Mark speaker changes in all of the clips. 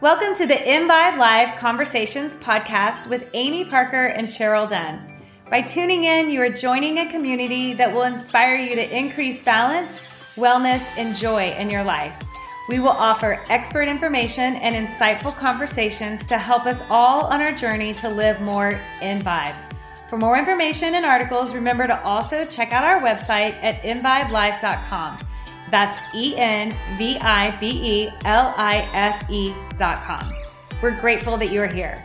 Speaker 1: Welcome to the Envibe Life Conversations podcast with Amy Parker and Cheryl Dunn. By tuning in, you are joining a community that will inspire you to increase balance, wellness, and joy in your life. We will offer expert information and insightful conversations to help us all on our journey to live more in vibe. For more information and articles, remember to also check out our website at envibelife.com. That's E N V I B E L I F E dot com. We're grateful that you are here.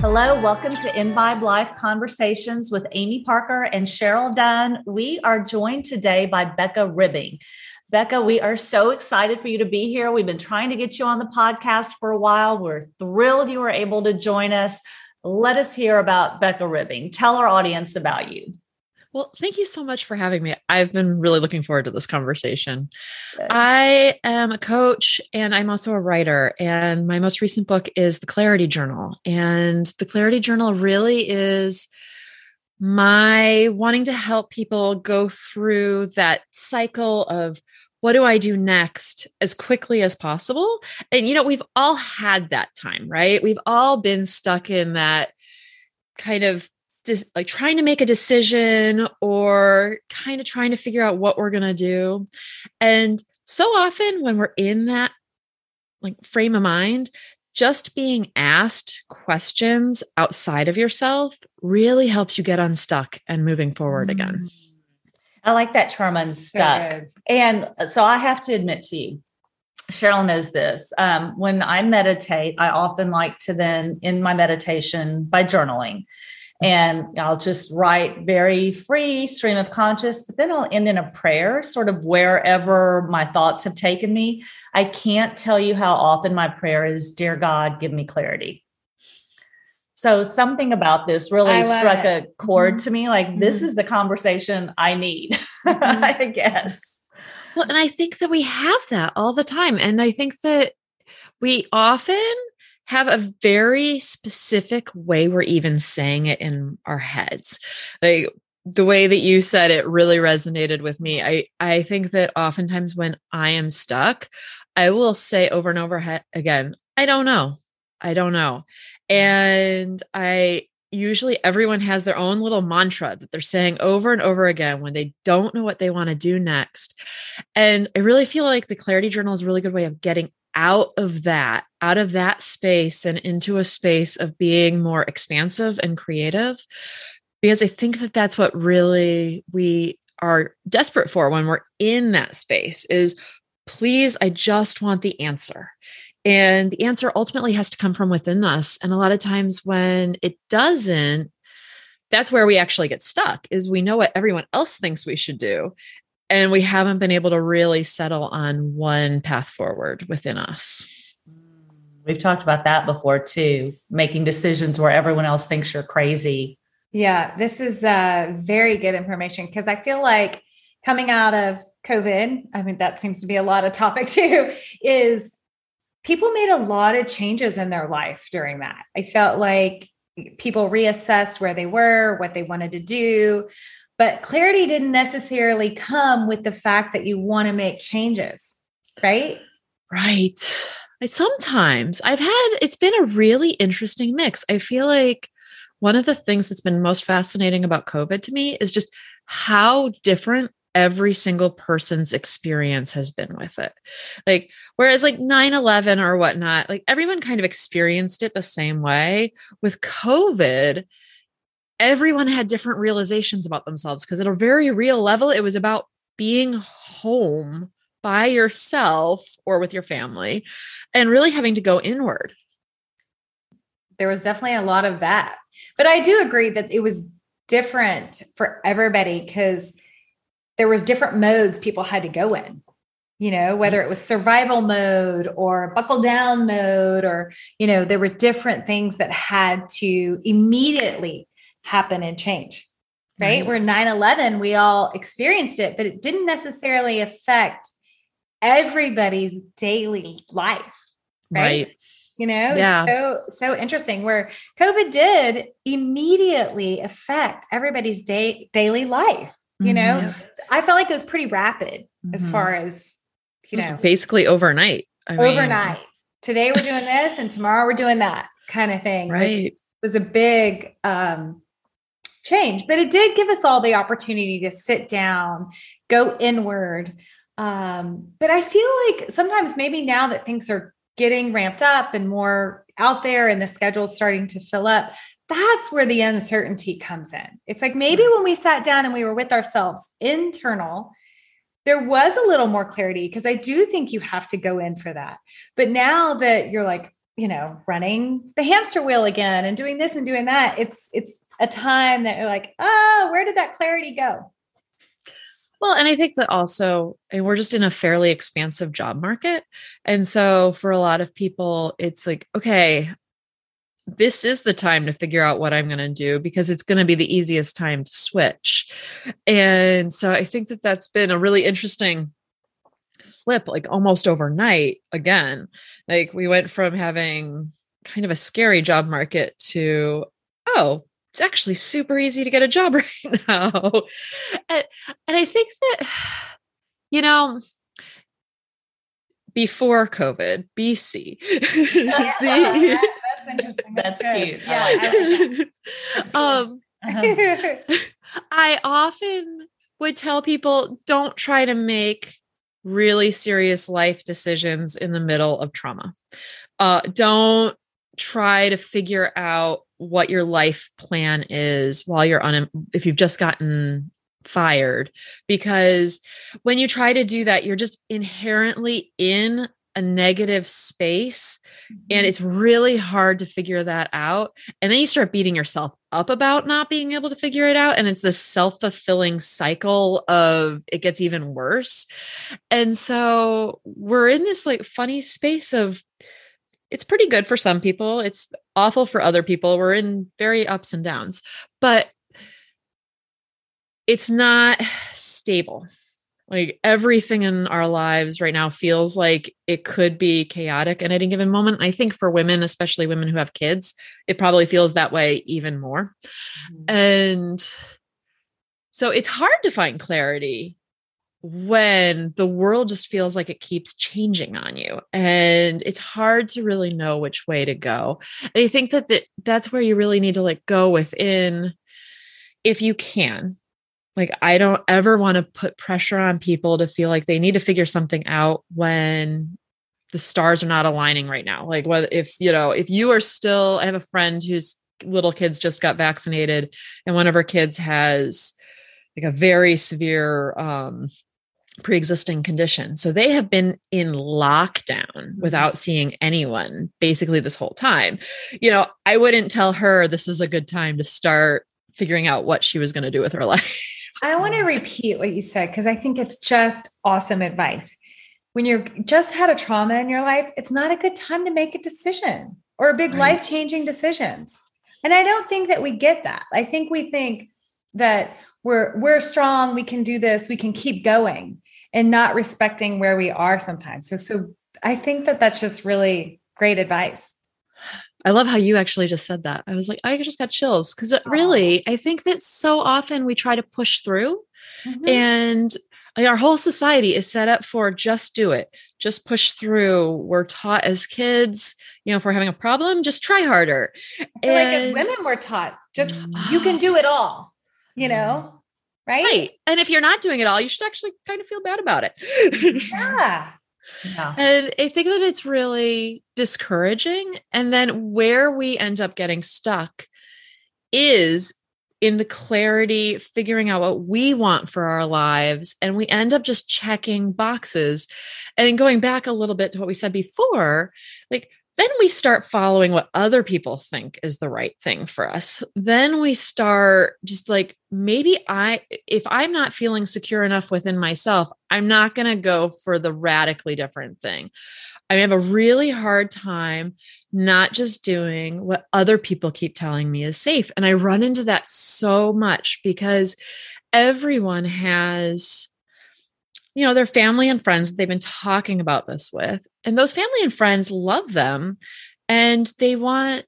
Speaker 2: Hello, welcome to Envibe Life Conversations with Amy Parker and Cheryl Dunn. We are joined today by Becca Ribbing. Becca, we are so excited for you to be here. We've been trying to get you on the podcast for a while. We're thrilled you were able to join us. Let us hear about Becca Ribbing. Tell our audience about you.
Speaker 3: Well, thank you so much for having me. I've been really looking forward to this conversation. Good. I am a coach and I'm also a writer. And my most recent book is The Clarity Journal. And The Clarity Journal really is my wanting to help people go through that cycle of what do I do next as quickly as possible? And, you know, we've all had that time, right? We've all been stuck in that kind of dis- like trying to make a decision or kind of trying to figure out what we're going to do. And so often when we're in that like frame of mind, just being asked questions outside of yourself really helps you get unstuck and moving forward again.
Speaker 2: Mm. I like that term unstuck. and so I have to admit to you, Cheryl knows this. Um, when I meditate, I often like to then end my meditation by journaling and I'll just write very free stream of conscious, but then I'll end in a prayer, sort of wherever my thoughts have taken me. I can't tell you how often my prayer is, Dear God, give me clarity. So something about this really struck it. a chord mm-hmm. to me. Like, mm-hmm. this is the conversation I need, mm-hmm. I guess.
Speaker 3: Well, and I think that we have that all the time. And I think that we often have a very specific way we're even saying it in our heads. Like the way that you said it really resonated with me. I I think that oftentimes when I am stuck, I will say over and over again, I don't know. I don't know. And I usually everyone has their own little mantra that they're saying over and over again when they don't know what they want to do next. And I really feel like the clarity journal is a really good way of getting out of that, out of that space and into a space of being more expansive and creative. Because I think that that's what really we are desperate for when we're in that space is please, I just want the answer. And the answer ultimately has to come from within us. And a lot of times when it doesn't, that's where we actually get stuck is we know what everyone else thinks we should do and we haven't been able to really settle on one path forward within us.
Speaker 2: We've talked about that before too, making decisions where everyone else thinks you're crazy.
Speaker 1: Yeah, this is uh, very good information because I feel like coming out of COVID, I mean, that seems to be a lot of topic too, is people made a lot of changes in their life during that. I felt like people reassessed where they were, what they wanted to do. But clarity didn't necessarily come with the fact that you want to make changes, right?
Speaker 3: Right. Sometimes I've had, it's been a really interesting mix. I feel like one of the things that's been most fascinating about COVID to me is just how different every single person's experience has been with it. Like, whereas like 9 11 or whatnot, like everyone kind of experienced it the same way. With COVID, everyone had different realizations about themselves because at a very real level, it was about being home by yourself or with your family and really having to go inward.
Speaker 1: There was definitely a lot of that. But I do agree that it was different for everybody because there was different modes people had to go in you know mm-hmm. whether it was survival mode or buckle down mode or you know there were different things that had to immediately happen and change right, right. where 9-11 we all experienced it but it didn't necessarily affect everybody's daily life right, right. You know,
Speaker 3: yeah.
Speaker 1: so so interesting. Where COVID did immediately affect everybody's day daily life. You know, mm-hmm. I felt like it was pretty rapid mm-hmm. as far as you know,
Speaker 3: basically overnight.
Speaker 1: I overnight. Mean. Today we're doing this, and tomorrow we're doing that kind of thing.
Speaker 3: Right,
Speaker 1: was a big um, change, but it did give us all the opportunity to sit down, go inward. Um, but I feel like sometimes maybe now that things are getting ramped up and more out there and the schedule's starting to fill up, that's where the uncertainty comes in. It's like maybe mm. when we sat down and we were with ourselves internal, there was a little more clarity because I do think you have to go in for that. But now that you're like, you know, running the hamster wheel again and doing this and doing that, it's it's a time that you're like, oh, where did that clarity go?
Speaker 3: Well, and I think that also, and we're just in a fairly expansive job market. And so for a lot of people, it's like, okay, this is the time to figure out what I'm going to do because it's going to be the easiest time to switch. And so I think that that's been a really interesting flip, like almost overnight again. Like we went from having kind of a scary job market to, oh, it's actually super easy to get a job right now. And, and I think that, you know, before COVID, BC.
Speaker 1: The, interesting. That's, that's cute. Yeah.
Speaker 3: Like um, uh-huh. I often would tell people don't try to make really serious life decisions in the middle of trauma. Uh, don't try to figure out what your life plan is while you're on if you've just gotten fired because when you try to do that you're just inherently in a negative space and mm-hmm. it's really hard to figure that out and then you start beating yourself up about not being able to figure it out and it's this self-fulfilling cycle of it gets even worse and so we're in this like funny space of it's pretty good for some people. It's awful for other people. We're in very ups and downs, but it's not stable. Like everything in our lives right now feels like it could be chaotic at any given moment. I think for women, especially women who have kids, it probably feels that way even more. Mm-hmm. And so it's hard to find clarity when the world just feels like it keeps changing on you and it's hard to really know which way to go and i think that, that that's where you really need to like go within if you can like i don't ever want to put pressure on people to feel like they need to figure something out when the stars are not aligning right now like what if you know if you are still i have a friend whose little kids just got vaccinated and one of her kids has like a very severe um pre-existing condition. So they have been in lockdown mm-hmm. without seeing anyone basically this whole time. You know, I wouldn't tell her this is a good time to start figuring out what she was going to do with her life.
Speaker 1: I want to repeat what you said because I think it's just awesome advice. When you're just had a trauma in your life, it's not a good time to make a decision or a big right. life-changing decisions. And I don't think that we get that. I think we think that we're we're strong, we can do this, we can keep going and not respecting where we are sometimes. So, so I think that that's just really great advice.
Speaker 3: I love how you actually just said that. I was like, I just got chills because really, I think that so often we try to push through mm-hmm. and our whole society is set up for just do it, just push through. We're taught as kids, you know, if we're having a problem, just try harder.
Speaker 1: And like as women, we're taught just you can do it all, you know? right? Right.
Speaker 3: And if you're not doing it all, you should actually kind of feel bad about it.
Speaker 1: yeah.
Speaker 3: Yeah. And I think that it's really discouraging. And then where we end up getting stuck is in the clarity, figuring out what we want for our lives. And we end up just checking boxes. And going back a little bit to what we said before, like then we start following what other people think is the right thing for us. Then we start just like, maybe I, if I'm not feeling secure enough within myself, I'm not going to go for the radically different thing. I have a really hard time not just doing what other people keep telling me is safe. And I run into that so much because everyone has you know, their family and friends that they've been talking about this with. And those family and friends love them and they want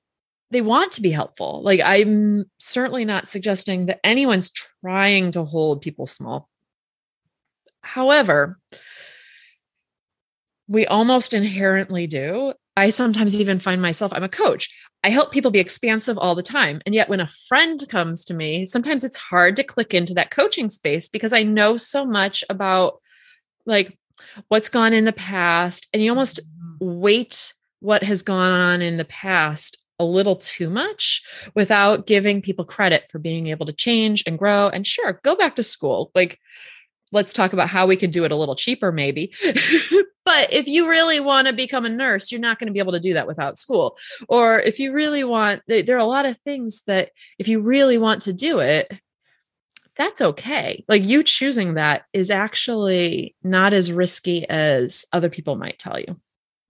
Speaker 3: they want to be helpful. Like I'm certainly not suggesting that anyone's trying to hold people small. However, we almost inherently do. I sometimes even find myself, I'm a coach. I help people be expansive all the time. And yet, when a friend comes to me, sometimes it's hard to click into that coaching space because I know so much about like what's gone in the past. And you almost mm-hmm. what has gone on in the past a little too much without giving people credit for being able to change and grow. And sure, go back to school. Like, let's talk about how we could do it a little cheaper, maybe. but if you really want to become a nurse, you're not going to be able to do that without school. Or if you really want, there are a lot of things that if you really want to do it, that's okay. Like you choosing that is actually not as risky as other people might tell you.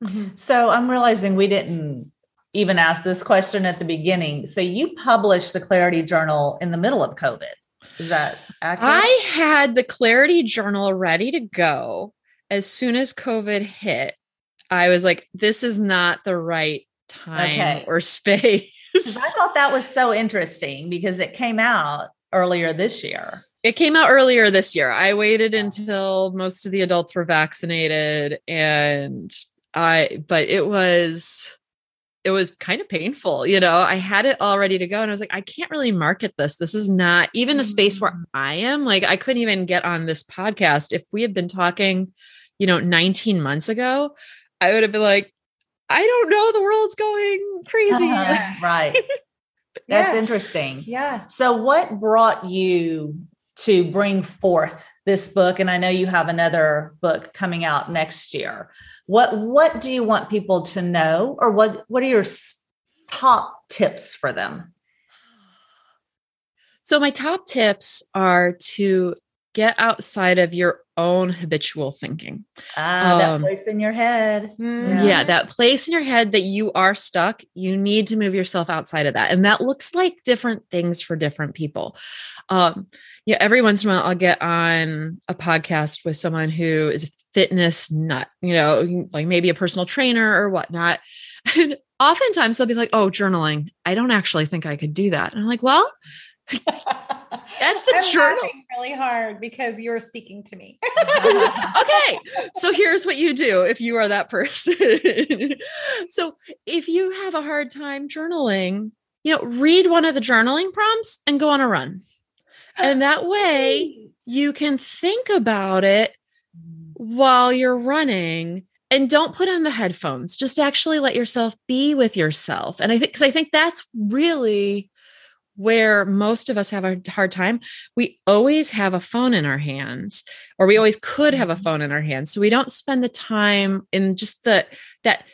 Speaker 2: Mm-hmm. So I'm realizing we didn't even ask this question at the beginning. So you published the Clarity Journal in the middle of COVID. Is that accurate?
Speaker 3: I had the Clarity Journal ready to go as soon as COVID hit. I was like, this is not the right time okay. or space.
Speaker 2: I thought that was so interesting because it came out earlier this year.
Speaker 3: It came out earlier this year. I waited until most of the adults were vaccinated and I but it was it was kind of painful, you know. I had it all ready to go and I was like I can't really market this. This is not even the space where mm. I am. Like I couldn't even get on this podcast if we had been talking, you know, 19 months ago, I would have been like I don't know, the world's going crazy.
Speaker 2: Uh-huh, right. That's yeah. interesting.
Speaker 1: Yeah.
Speaker 2: So what brought you to bring forth this book and I know you have another book coming out next year. What what do you want people to know or what what are your top tips for them?
Speaker 3: So my top tips are to get outside of your own habitual thinking.
Speaker 2: Ah, that um, place in your head.
Speaker 3: Mm, yeah. yeah, that place in your head that you are stuck. You need to move yourself outside of that. And that looks like different things for different people. Um, yeah, every once in a while I'll get on a podcast with someone who is a fitness nut, you know, like maybe a personal trainer or whatnot. And oftentimes they'll be like, oh, journaling. I don't actually think I could do that. And I'm like, well,
Speaker 1: that's the I'm journal. really hard because you're speaking to me.
Speaker 3: okay. So here's what you do if you are that person. so if you have a hard time journaling, you know, read one of the journaling prompts and go on a run. Oh, and that way you can think about it while you're running and don't put on the headphones just actually let yourself be with yourself and i think because i think that's really where most of us have a hard time we always have a phone in our hands or we always could have a mm-hmm. phone in our hands so we don't spend the time in just the that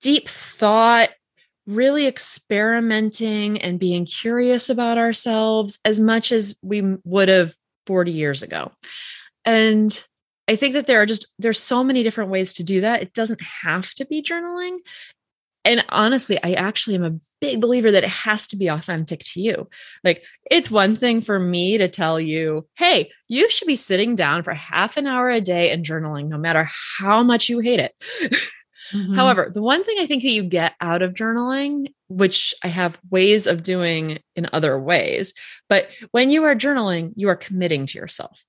Speaker 3: deep thought really experimenting and being curious about ourselves as much as we would have 40 years ago and I think that there are just there's so many different ways to do that. It doesn't have to be journaling. And honestly, I actually am a big believer that it has to be authentic to you. Like it's one thing for me to tell you, "Hey, you should be sitting down for half an hour a day and journaling no matter how much you hate it." Mm-hmm. However, the one thing I think that you get out of journaling, which I have ways of doing in other ways, but when you are journaling, you are committing to yourself.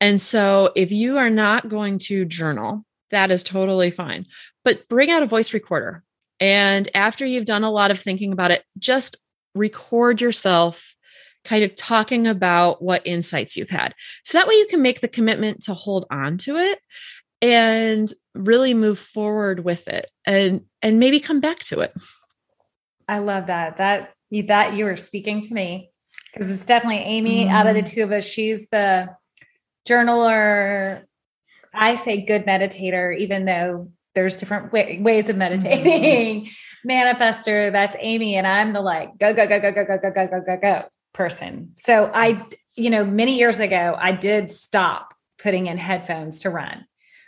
Speaker 3: And so if you are not going to journal, that is totally fine. But bring out a voice recorder. And after you've done a lot of thinking about it, just record yourself kind of talking about what insights you've had. So that way you can make the commitment to hold on to it and really move forward with it and and maybe come back to it
Speaker 1: i love that that that you were speaking to me because it's definitely amy mm. out of the mm-hmm. two of us she's the journaler i say good meditator even though there's different way, ways of meditating mm. manifester that's amy and i'm the like go go go go go go go go go go go person so i you know many years ago i did stop putting in headphones to run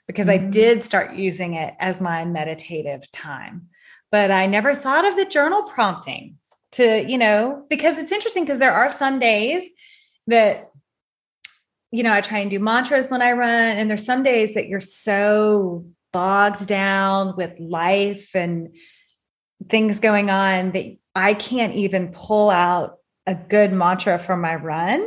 Speaker 1: because mm-hmm. I did start using it as my meditative time. But I never thought of the journal prompting to, you know, because it's interesting because there are some days that, you know, I try and do mantras when I run, and there's some days that you're so bogged down with life and things going on that I can't even pull out a good mantra for my run.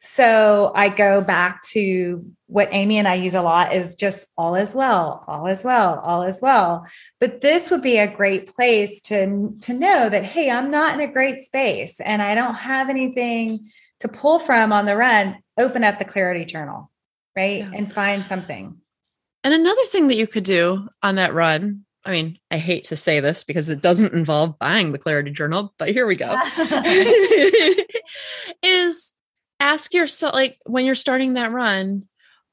Speaker 1: So I go back to what Amy and I use a lot is just all is well, all is well, all is well. But this would be a great place to to know that hey, I'm not in a great space and I don't have anything to pull from on the run. Open up the clarity journal, right? Yeah. And find something.
Speaker 3: And another thing that you could do on that run I mean, I hate to say this because it doesn't involve buying the Clarity Journal, but here we go. is ask yourself, like, when you're starting that run,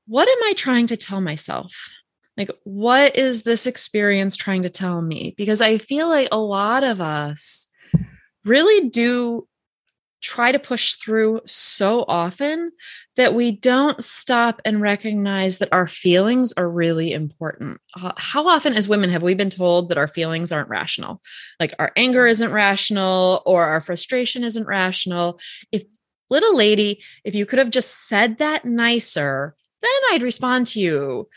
Speaker 3: what am I trying to tell myself? Like, what is this experience trying to tell me? Because I feel like a lot of us really do try to push through so often that we don't stop and recognize that our feelings are really important. How often, as women, have we been told that our feelings aren't rational? Like our anger isn't rational or our frustration isn't rational. If, little lady, if you could have just said that nicer, then I'd respond to you.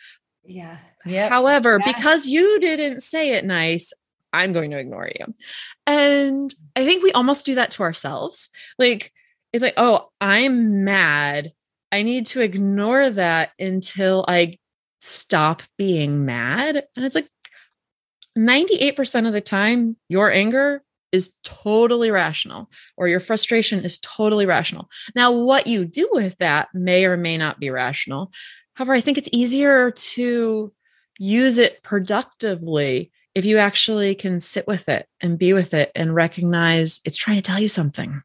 Speaker 1: Yeah.
Speaker 3: Yep. However, yeah. because you didn't say it nice, I'm going to ignore you. And I think we almost do that to ourselves. Like, it's like, oh, I'm mad. I need to ignore that until I stop being mad. And it's like 98% of the time, your anger is totally rational or your frustration is totally rational. Now, what you do with that may or may not be rational. However, I think it's easier to use it productively if you actually can sit with it and be with it and recognize it's trying to tell you something.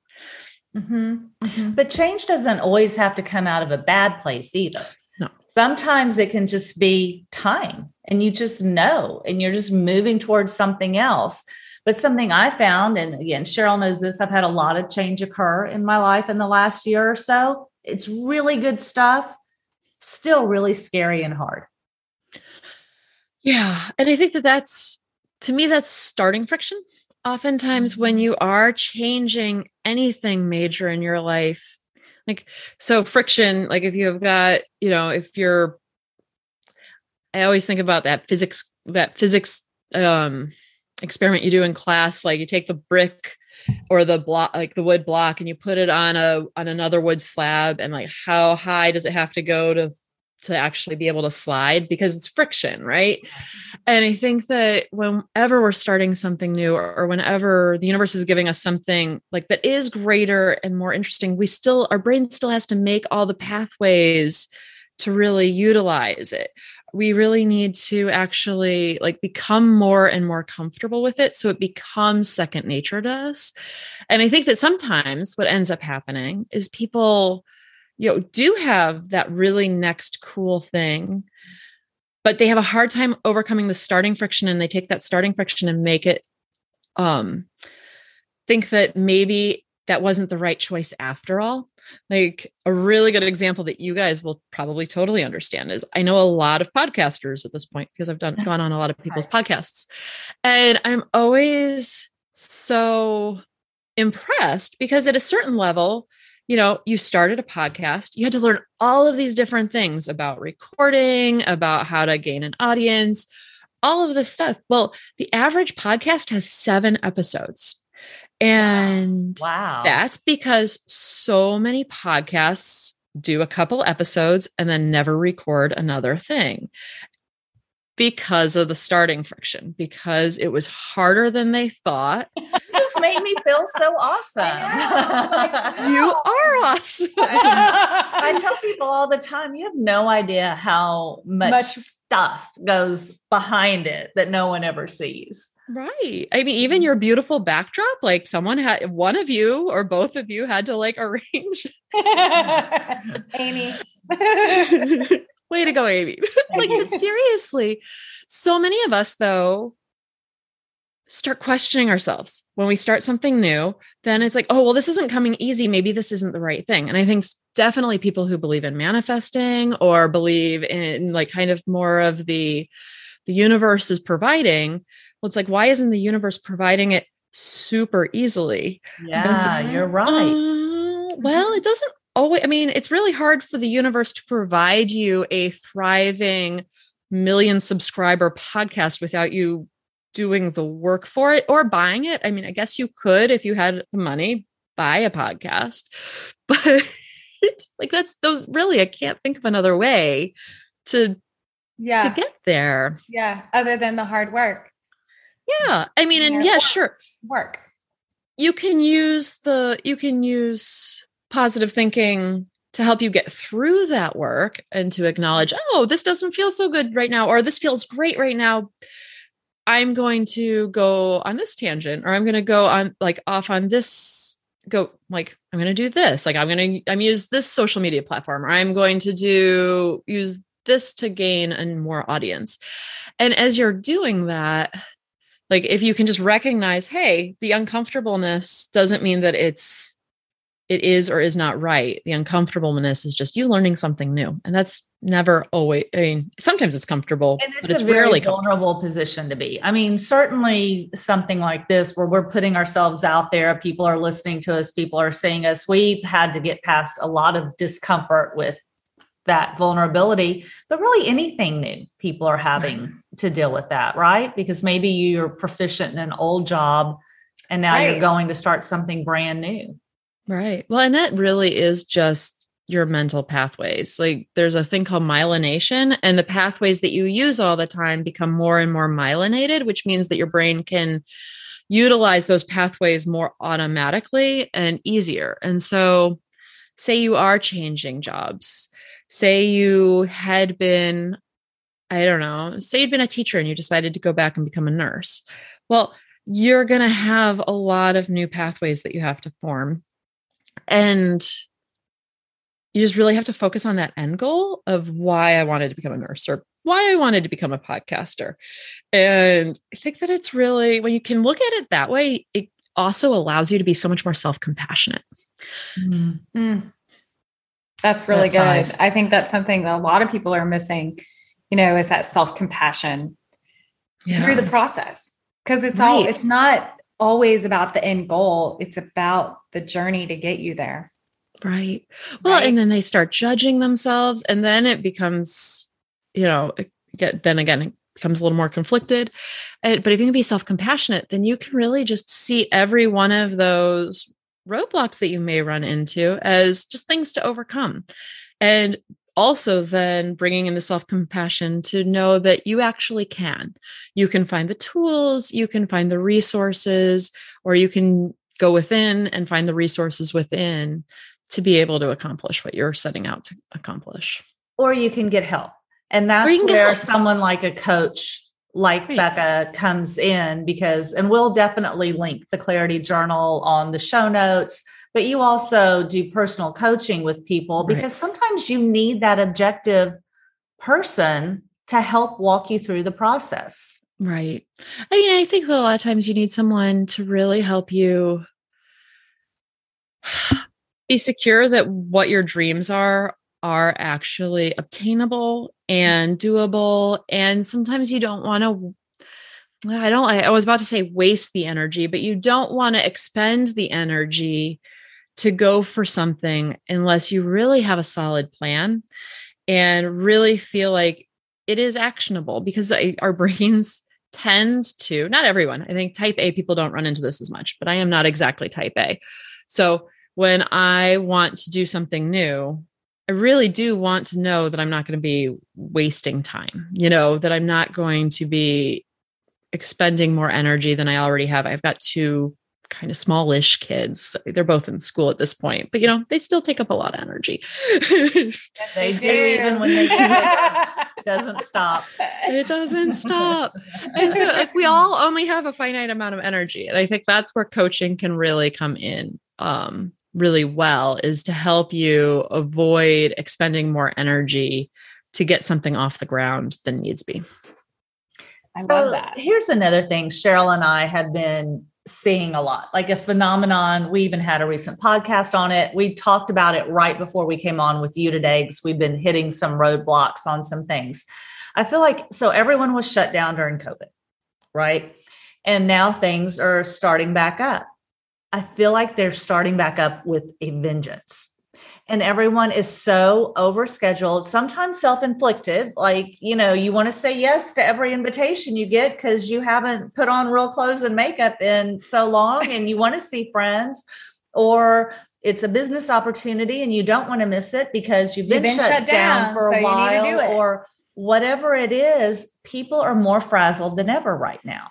Speaker 2: Mm-hmm. Mm-hmm. But change doesn't always have to come out of a bad place either.
Speaker 3: No.
Speaker 2: Sometimes it can just be time and you just know and you're just moving towards something else. But something I found, and again, Cheryl knows this, I've had a lot of change occur in my life in the last year or so. It's really good stuff, still really scary and hard.
Speaker 3: Yeah. And I think that that's to me, that's starting friction. Oftentimes, when mm-hmm. you are changing anything major in your life, like so friction, like if you have got, you know, if you're, I always think about that physics, that physics um, experiment you do in class. Like you take the brick or the block, like the wood block, and you put it on a on another wood slab, and like how high does it have to go to to actually be able to slide because it's friction, right? And I think that whenever we're starting something new or, or, whenever the universe is giving us something like that is greater and more interesting, we still, our brain still has to make all the pathways to really utilize it. We really need to actually like become more and more comfortable with it so it becomes second nature to us. And I think that sometimes what ends up happening is people you know do have that really next cool thing but they have a hard time overcoming the starting friction and they take that starting friction and make it um think that maybe that wasn't the right choice after all like a really good example that you guys will probably totally understand is I know a lot of podcasters at this point because I've done gone on a lot of people's podcasts. And I'm always so impressed because at a certain level, you know, you started a podcast, you had to learn all of these different things about recording, about how to gain an audience, all of this stuff. Well, the average podcast has seven episodes. And
Speaker 2: wow.
Speaker 3: that's because so many podcasts do a couple episodes and then never record another thing because of the starting friction, because it was harder than they thought.
Speaker 2: You just made me feel so awesome.
Speaker 3: Like, you are awesome.
Speaker 2: I, I, tell people all the time, you have no idea how much, much stuff goes behind it that no one ever sees.
Speaker 3: Right. I mean, even your beautiful backdrop, like someone had one of you or both of you had to like arrange.
Speaker 1: Amy.
Speaker 3: Way to go, Amy. like, but seriously, so many of us, though, start questioning ourselves when we start something new then it's like oh well this isn't coming easy. Maybe this isn't the right thing. And i think definitely people who believe in manifesting or believe in like kind of more of the the universe is providing well it's like why isn't the universe providing it super easily?
Speaker 2: Yeah you're right. uh,
Speaker 3: well it doesn't always i mean it's really hard for the universe to provide you a thriving million subscriber podcast without you doing the work for it or buying it. I mean, I guess you could if you had the money buy a podcast. But like that's those really I can't think of another way to yeah to get there.
Speaker 1: Yeah, other than the hard work.
Speaker 3: Yeah. I mean, and yeah, sure.
Speaker 1: Work.
Speaker 3: You can use the you can use positive thinking to help you get through that work and to acknowledge, oh, this doesn't feel so good right now, or this feels great right now. I'm going to go on this tangent, or I'm going to go on like off on this, go like, I'm going to do this. Like, I'm going to, I'm use this social media platform, or I'm going to do, use this to gain a more audience. And as you're doing that, like if you can just recognize, hey, the uncomfortableness doesn't mean that it's it is or is not right. The uncomfortableness is just you learning something new. And that's never always, I mean, sometimes it's comfortable,
Speaker 2: and it's but it's a rarely vulnerable position to be. I mean, certainly something like this where we're putting ourselves out there, people are listening to us, people are seeing us. We've had to get past a lot of discomfort with that vulnerability, but really anything new, people are having to deal with that, right? Because maybe you're proficient in an old job and now right. you're going to start something brand new.
Speaker 3: Right. Well, and that really is just your mental pathways. Like there's a thing called myelination, and the pathways that you use all the time become more and more myelinated, which means that your brain can utilize those pathways more automatically and easier. And so, say you are changing jobs, say you had been, I don't know, say you'd been a teacher and you decided to go back and become a nurse. Well, you're going to have a lot of new pathways that you have to form and you just really have to focus on that end goal of why I wanted to become a nurse or why I wanted to become a podcaster. And I think that it's really, when you can look at it that way, it also allows you to be so much more self compassionate.
Speaker 1: Mm. Mm. That's really that's good. Nice. I think that's something that a lot of people are missing, you know, is that self compassion yeah. through the process. Cause it's right. all, it's not always about the end goal. It's about the journey to get you there.
Speaker 3: Right. Well, right? and then they start judging themselves, and then it becomes, you know, get then again it becomes a little more conflicted. But if you can be self compassionate, then you can really just see every one of those roadblocks that you may run into as just things to overcome. And also then bringing in the self compassion to know that you actually can. You can find the tools, you can find the resources, or you can go within and find the resources within to be able to accomplish what you're setting out to accomplish.
Speaker 2: Or you can get help. And that's where someone like a coach like right. Becca comes in because, and we'll definitely link the Clarity Journal on the show notes but you also do personal coaching with people because sometimes you need that objective person to help walk you through the process.
Speaker 3: Right. I mean, I think that a lot of times you need someone to really help you be secure that what your dreams are are actually obtainable and doable. And sometimes you don't want to I don't I was about to say waste the energy, but you don't want to expend the energy to go for something unless you really have a solid plan and really feel like it is actionable because our brains tend to, not everyone, I think type A people don't run into this as much, but I am not exactly type A. So when I want to do something new, I really do want to know that I'm not going to be wasting time, you know, that I'm not going to be expending more energy than I already have. I've got two kind of smallish kids. They're both in school at this point, but you know, they still take up a lot of energy.
Speaker 2: yes, they, do, even when they it doesn't stop.
Speaker 3: It doesn't stop. And so like we all only have a finite amount of energy. And I think that's where coaching can really come in um, really well is to help you avoid expending more energy to get something off the ground than needs be.
Speaker 2: I so love that. Here's another thing Cheryl and I have been seeing a lot, like a phenomenon. We even had a recent podcast on it. We talked about it right before we came on with you today because we've been hitting some roadblocks on some things. I feel like so everyone was shut down during COVID, right? And now things are starting back up. I feel like they're starting back up with a vengeance. And everyone is so overscheduled, sometimes self inflicted. Like, you know, you want to say yes to every invitation you get because you haven't put on real clothes and makeup in so long and you want to see friends, or it's a business opportunity and you don't want to miss it because you've been, you've been shut, shut, down, down for a so while or whatever it is. People are more frazzled than ever right now.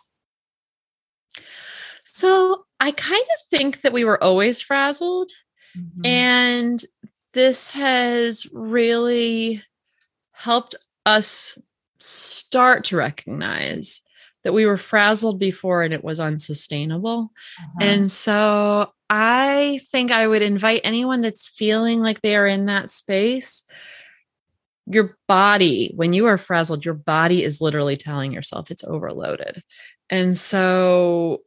Speaker 3: So I kind of think that we were always frazzled. Mm-hmm. And this has really helped us start to recognize that we were frazzled before and it was unsustainable. Uh-huh. And so I think I would invite anyone that's feeling like they are in that space. Your body, when you are frazzled, your body is literally telling yourself it's overloaded. And so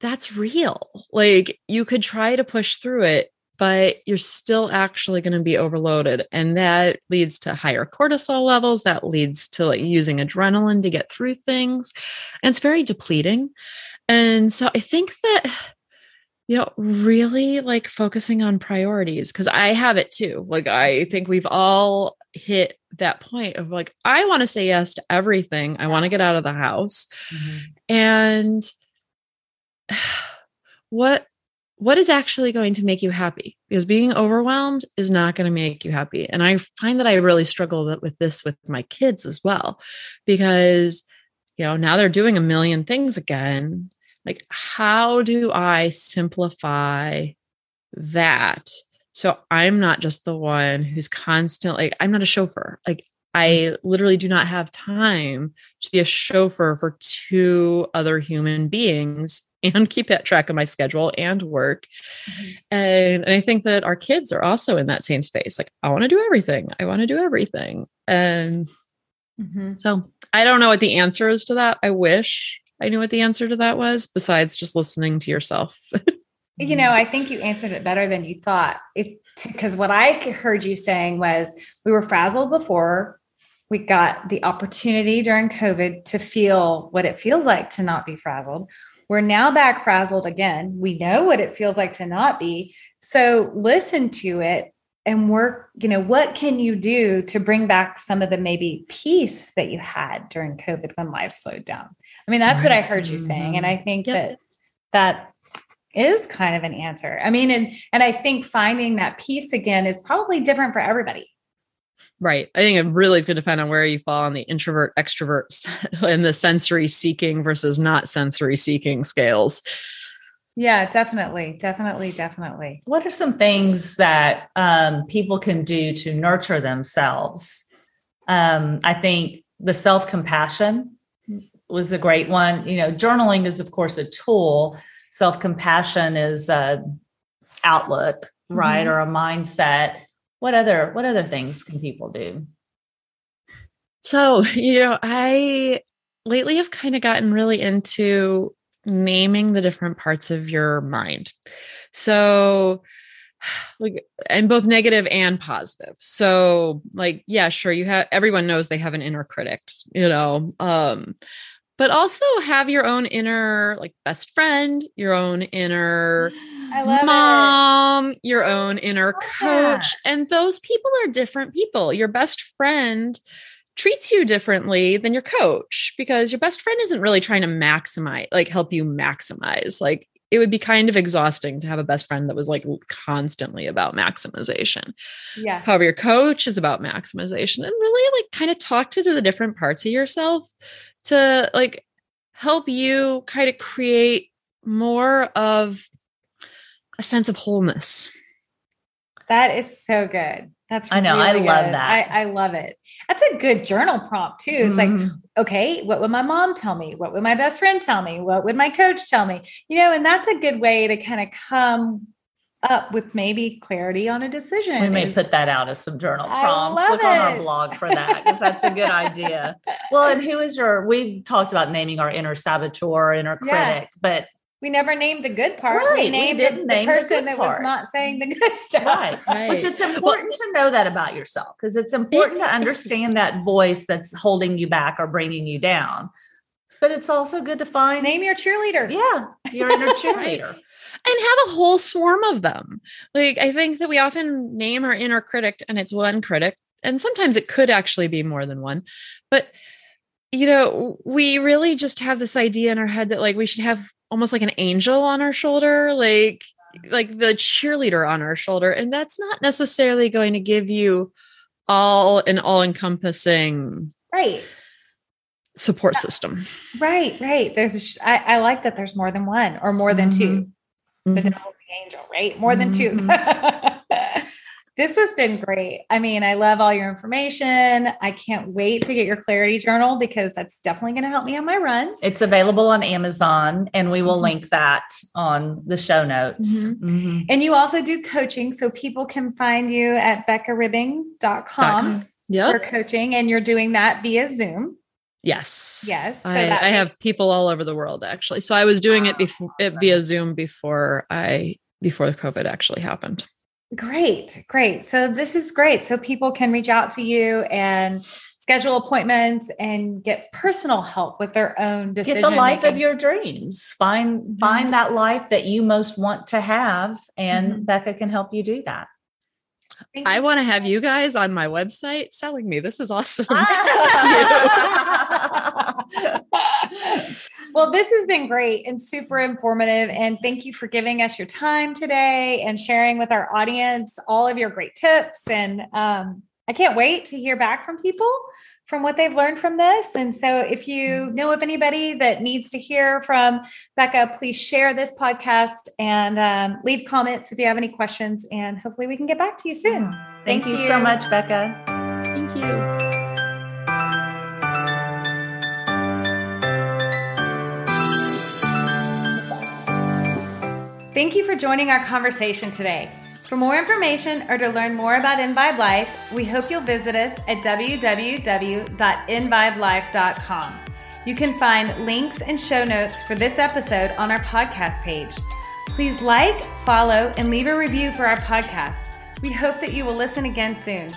Speaker 3: that's real. Like you could try to push through it, but you're still actually going to be overloaded. And that leads to higher cortisol levels. That leads to like using adrenaline to get through things. And it's very depleting. And so I think that, you know, really like focusing on priorities, because I have it too. Like I think we've all hit that point of like, I want to say yes to everything. I want to get out of the house. Mm-hmm. And what what is actually going to make you happy? Because being overwhelmed is not going to make you happy. And i find that i really struggle with this with my kids as well because you know now they're doing a million things again. Like how do i simplify that? So i'm not just the one who's constantly i'm not a chauffeur. Like I mm. literally do not have time to be a chauffeur for two other human beings and keep that track of my schedule and work. Mm-hmm. And, and I think that our kids are also in that same space. Like, I want to do everything. I want to do everything. And mm-hmm. so I don't know what the answer is to that. I wish I knew what the answer to that was, besides just listening to yourself.
Speaker 1: you know, I think you answered it better than you thought. Because what I heard you saying was we were frazzled before. We got the opportunity during COVID to feel what it feels like to not be frazzled we're now back frazzled again. We know what it feels like to not be. So listen to it and work, you know, what can you do to bring back some of the maybe peace that you had during COVID when life slowed down? I mean, that's right. what I heard you saying. And I mm-hmm. think yep. that that is kind of an answer. I mean, and and I think finding that peace again is probably different for everybody.
Speaker 3: Right. I think it really is going to depend on where you fall on the introvert extroverts and the sensory seeking versus not sensory seeking scales.
Speaker 1: Yeah, definitely. Definitely. Definitely.
Speaker 2: What are some things that um, people can do to nurture themselves? Um, I think the self compassion was a great one. You know, journaling is, of course, a tool, self compassion is a outlook, right? Mm-hmm. Or a mindset what other what other things can people do?
Speaker 3: So you know i lately have kind of gotten really into naming the different parts of your mind. So like and both negative and positive. So like yeah sure you have everyone knows they have an inner critic you know um but also have your own inner like best friend, your own inner mom, it. your oh, own inner coach. That. And those people are different people. Your best friend treats you differently than your coach because your best friend isn't really trying to maximize, like help you maximize. Like it would be kind of exhausting to have a best friend that was like constantly about maximization.
Speaker 1: Yeah.
Speaker 3: However, your coach is about maximization and really like kind of talk to the different parts of yourself to like help you kind of create more of a sense of wholeness.
Speaker 1: That is so good. That's
Speaker 2: I know really I
Speaker 1: good.
Speaker 2: love that.
Speaker 1: I, I, love it. That's a good journal prompt too. It's mm-hmm. like, okay, what would my mom tell me? What would my best friend tell me? What would my coach tell me? You know, and that's a good way to kind of come up with maybe clarity on a decision.
Speaker 2: We may is, put that out as some journal prompts. Look it. on our blog for that because that's a good idea. Well, and who is your? We've talked about naming our inner saboteur, inner critic, yeah. but
Speaker 1: we never named the good part. Right. We named we the, the person the that part. was not saying the good stuff.
Speaker 2: Right. right. Which it's important well, to know that about yourself because it's important to understand that voice that's holding you back or bringing you down. But it's also good to find
Speaker 1: name your cheerleader.
Speaker 2: Yeah, your inner cheerleader.
Speaker 3: And have a whole swarm of them. Like I think that we often name our inner critic and it's one critic, and sometimes it could actually be more than one. But you know, we really just have this idea in our head that like we should have almost like an angel on our shoulder, like like the cheerleader on our shoulder, and that's not necessarily going to give you all an all-encompassing
Speaker 1: right
Speaker 3: support system.
Speaker 1: Right, right. There's I, I, like that there's more than one or more than mm-hmm. 2 The mm-hmm. devil the angel, right? More than mm-hmm. two. this has been great. I mean, I love all your information. I can't wait to get your clarity journal because that's definitely going to help me on my runs.
Speaker 2: It's available on Amazon and we will mm-hmm. link that on the show notes.
Speaker 1: Mm-hmm. Mm-hmm. And you also do coaching so people can find you at beccaribbing.com yep. for coaching and you're doing that via Zoom.
Speaker 3: Yes.
Speaker 1: Yes.
Speaker 3: So I, I have people all over the world actually. So I was doing it before it via Zoom before I before COVID actually happened.
Speaker 1: Great, great. So this is great. So people can reach out to you and schedule appointments and get personal help with their own decision.
Speaker 2: Get the life making. of your dreams. Find find mm-hmm. that life that you most want to have, and mm-hmm. Becca can help you do that.
Speaker 3: I want to have you guys on my website selling me. This is awesome.
Speaker 1: well, this has been great and super informative. And thank you for giving us your time today and sharing with our audience all of your great tips. And um, I can't wait to hear back from people from what they've learned from this. And so, if you mm-hmm. know of anybody that needs to hear from Becca, please share this podcast and um, leave comments if you have any questions. And hopefully, we can get back to you soon.
Speaker 2: Thank, Thank you, you so much, Becca.
Speaker 3: Thank you.
Speaker 1: Thank you for joining our conversation today. For more information or to learn more about Envibe Life, we hope you'll visit us at www.envibelife.com. You can find links and show notes for this episode on our podcast page. Please like, follow, and leave a review for our podcast. We hope that you will listen again soon.